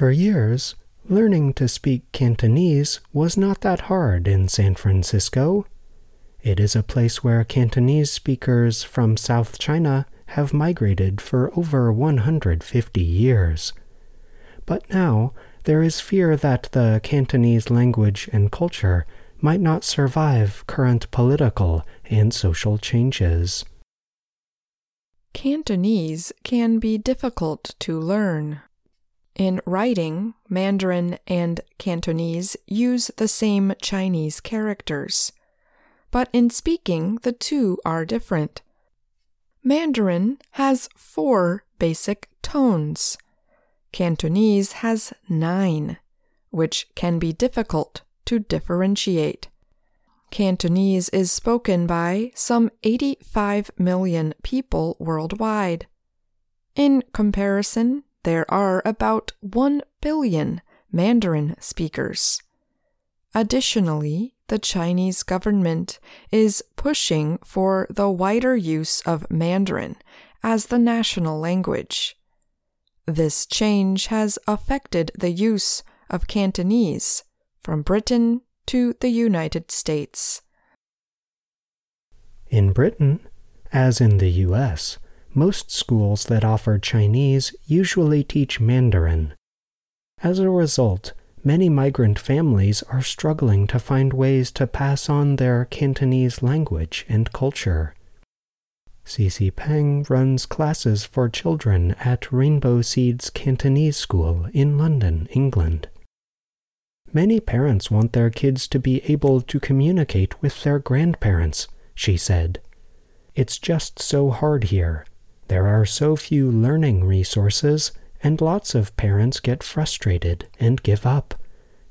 For years, learning to speak Cantonese was not that hard in San Francisco. It is a place where Cantonese speakers from South China have migrated for over 150 years. But now there is fear that the Cantonese language and culture might not survive current political and social changes. Cantonese can be difficult to learn. In writing, Mandarin and Cantonese use the same Chinese characters, but in speaking, the two are different. Mandarin has four basic tones. Cantonese has nine, which can be difficult to differentiate. Cantonese is spoken by some 85 million people worldwide. In comparison, there are about 1 billion Mandarin speakers. Additionally, the Chinese government is pushing for the wider use of Mandarin as the national language. This change has affected the use of Cantonese from Britain to the United States. In Britain, as in the US, most schools that offer Chinese usually teach Mandarin. As a result, many migrant families are struggling to find ways to pass on their Cantonese language and culture. Cici Peng runs classes for children at Rainbow Seeds Cantonese School in London, England. Many parents want their kids to be able to communicate with their grandparents, she said. It's just so hard here. There are so few learning resources, and lots of parents get frustrated and give up.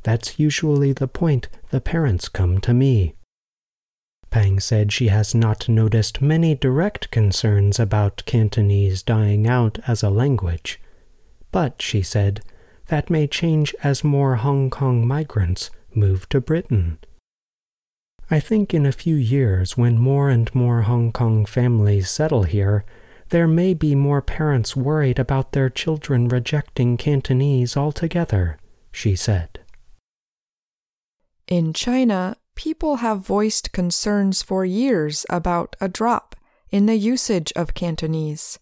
That's usually the point the parents come to me. Peng said she has not noticed many direct concerns about Cantonese dying out as a language. But, she said, that may change as more Hong Kong migrants move to Britain. I think in a few years, when more and more Hong Kong families settle here, there may be more parents worried about their children rejecting Cantonese altogether, she said. In China, people have voiced concerns for years about a drop in the usage of Cantonese.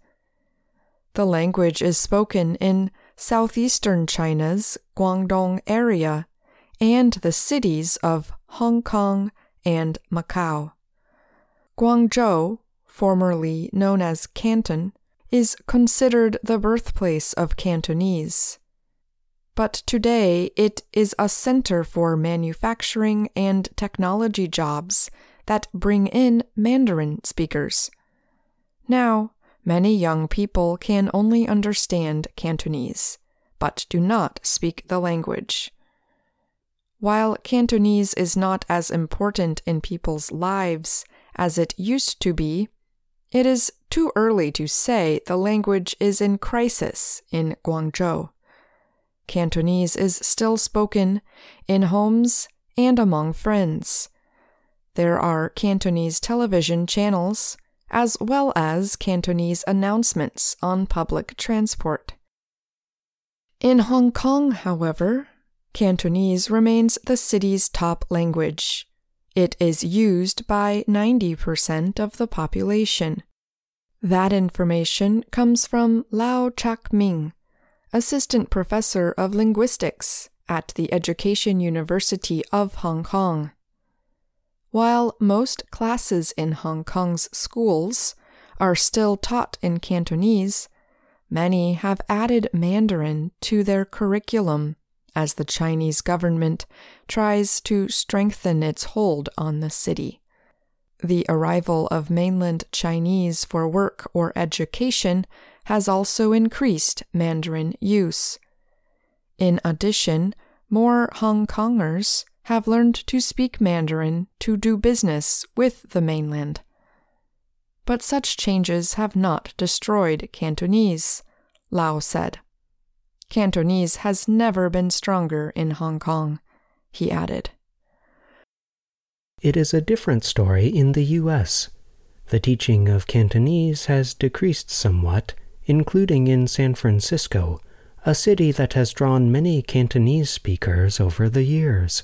The language is spoken in southeastern China's Guangdong area and the cities of Hong Kong and Macau. Guangzhou, formerly known as Canton, is considered the birthplace of Cantonese. But today it is a center for manufacturing and technology jobs that bring in Mandarin speakers. Now, Many young people can only understand Cantonese, but do not speak the language. While Cantonese is not as important in people's lives as it used to be, it is too early to say the language is in crisis in Guangzhou. Cantonese is still spoken in homes and among friends. There are Cantonese television channels as well as Cantonese announcements on public transport. In Hong Kong, however, Cantonese remains the city's top language. It is used by 90% of the population. That information comes from Lau Chak Ming, assistant professor of linguistics at the Education University of Hong Kong. While most classes in Hong Kong's schools are still taught in Cantonese, many have added Mandarin to their curriculum as the Chinese government tries to strengthen its hold on the city. The arrival of mainland Chinese for work or education has also increased Mandarin use. In addition, more Hong Kongers have learned to speak Mandarin to do business with the mainland. But such changes have not destroyed Cantonese, Lau said. Cantonese has never been stronger in Hong Kong, he added. It is a different story in the U.S. The teaching of Cantonese has decreased somewhat, including in San Francisco, a city that has drawn many Cantonese speakers over the years.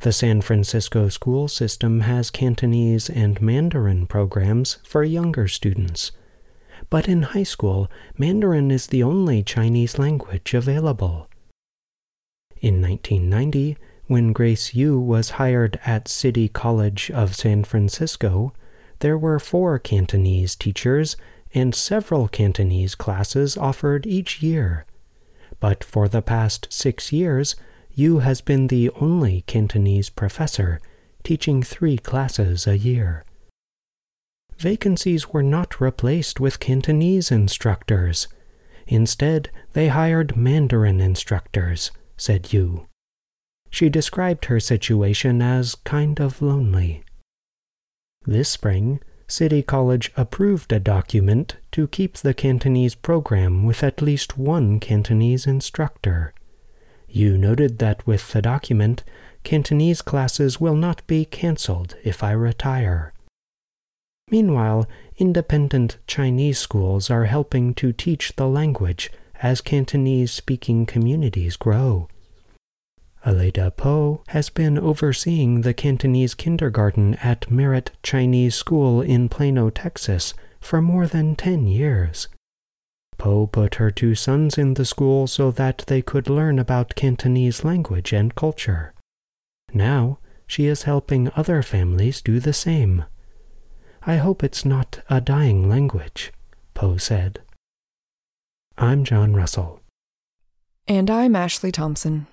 The San Francisco school system has Cantonese and Mandarin programs for younger students. But in high school, Mandarin is the only Chinese language available. In 1990, when Grace Yu was hired at City College of San Francisco, there were four Cantonese teachers and several Cantonese classes offered each year. But for the past six years, Yu has been the only Cantonese professor, teaching three classes a year. Vacancies were not replaced with Cantonese instructors. Instead, they hired Mandarin instructors, said Yu. She described her situation as kind of lonely. This spring, City College approved a document to keep the Cantonese program with at least one Cantonese instructor. Yu noted that with the document, Cantonese classes will not be cancelled if I retire. Meanwhile, independent Chinese schools are helping to teach the language as Cantonese speaking communities grow. Aleda Po has been overseeing the Cantonese kindergarten at Merritt Chinese School in Plano, Texas, for more than 10 years. Po put her two sons in the school so that they could learn about Cantonese language and culture. Now, she is helping other families do the same. I hope it's not a dying language, Po said. I'm John Russell. And I'm Ashley Thompson.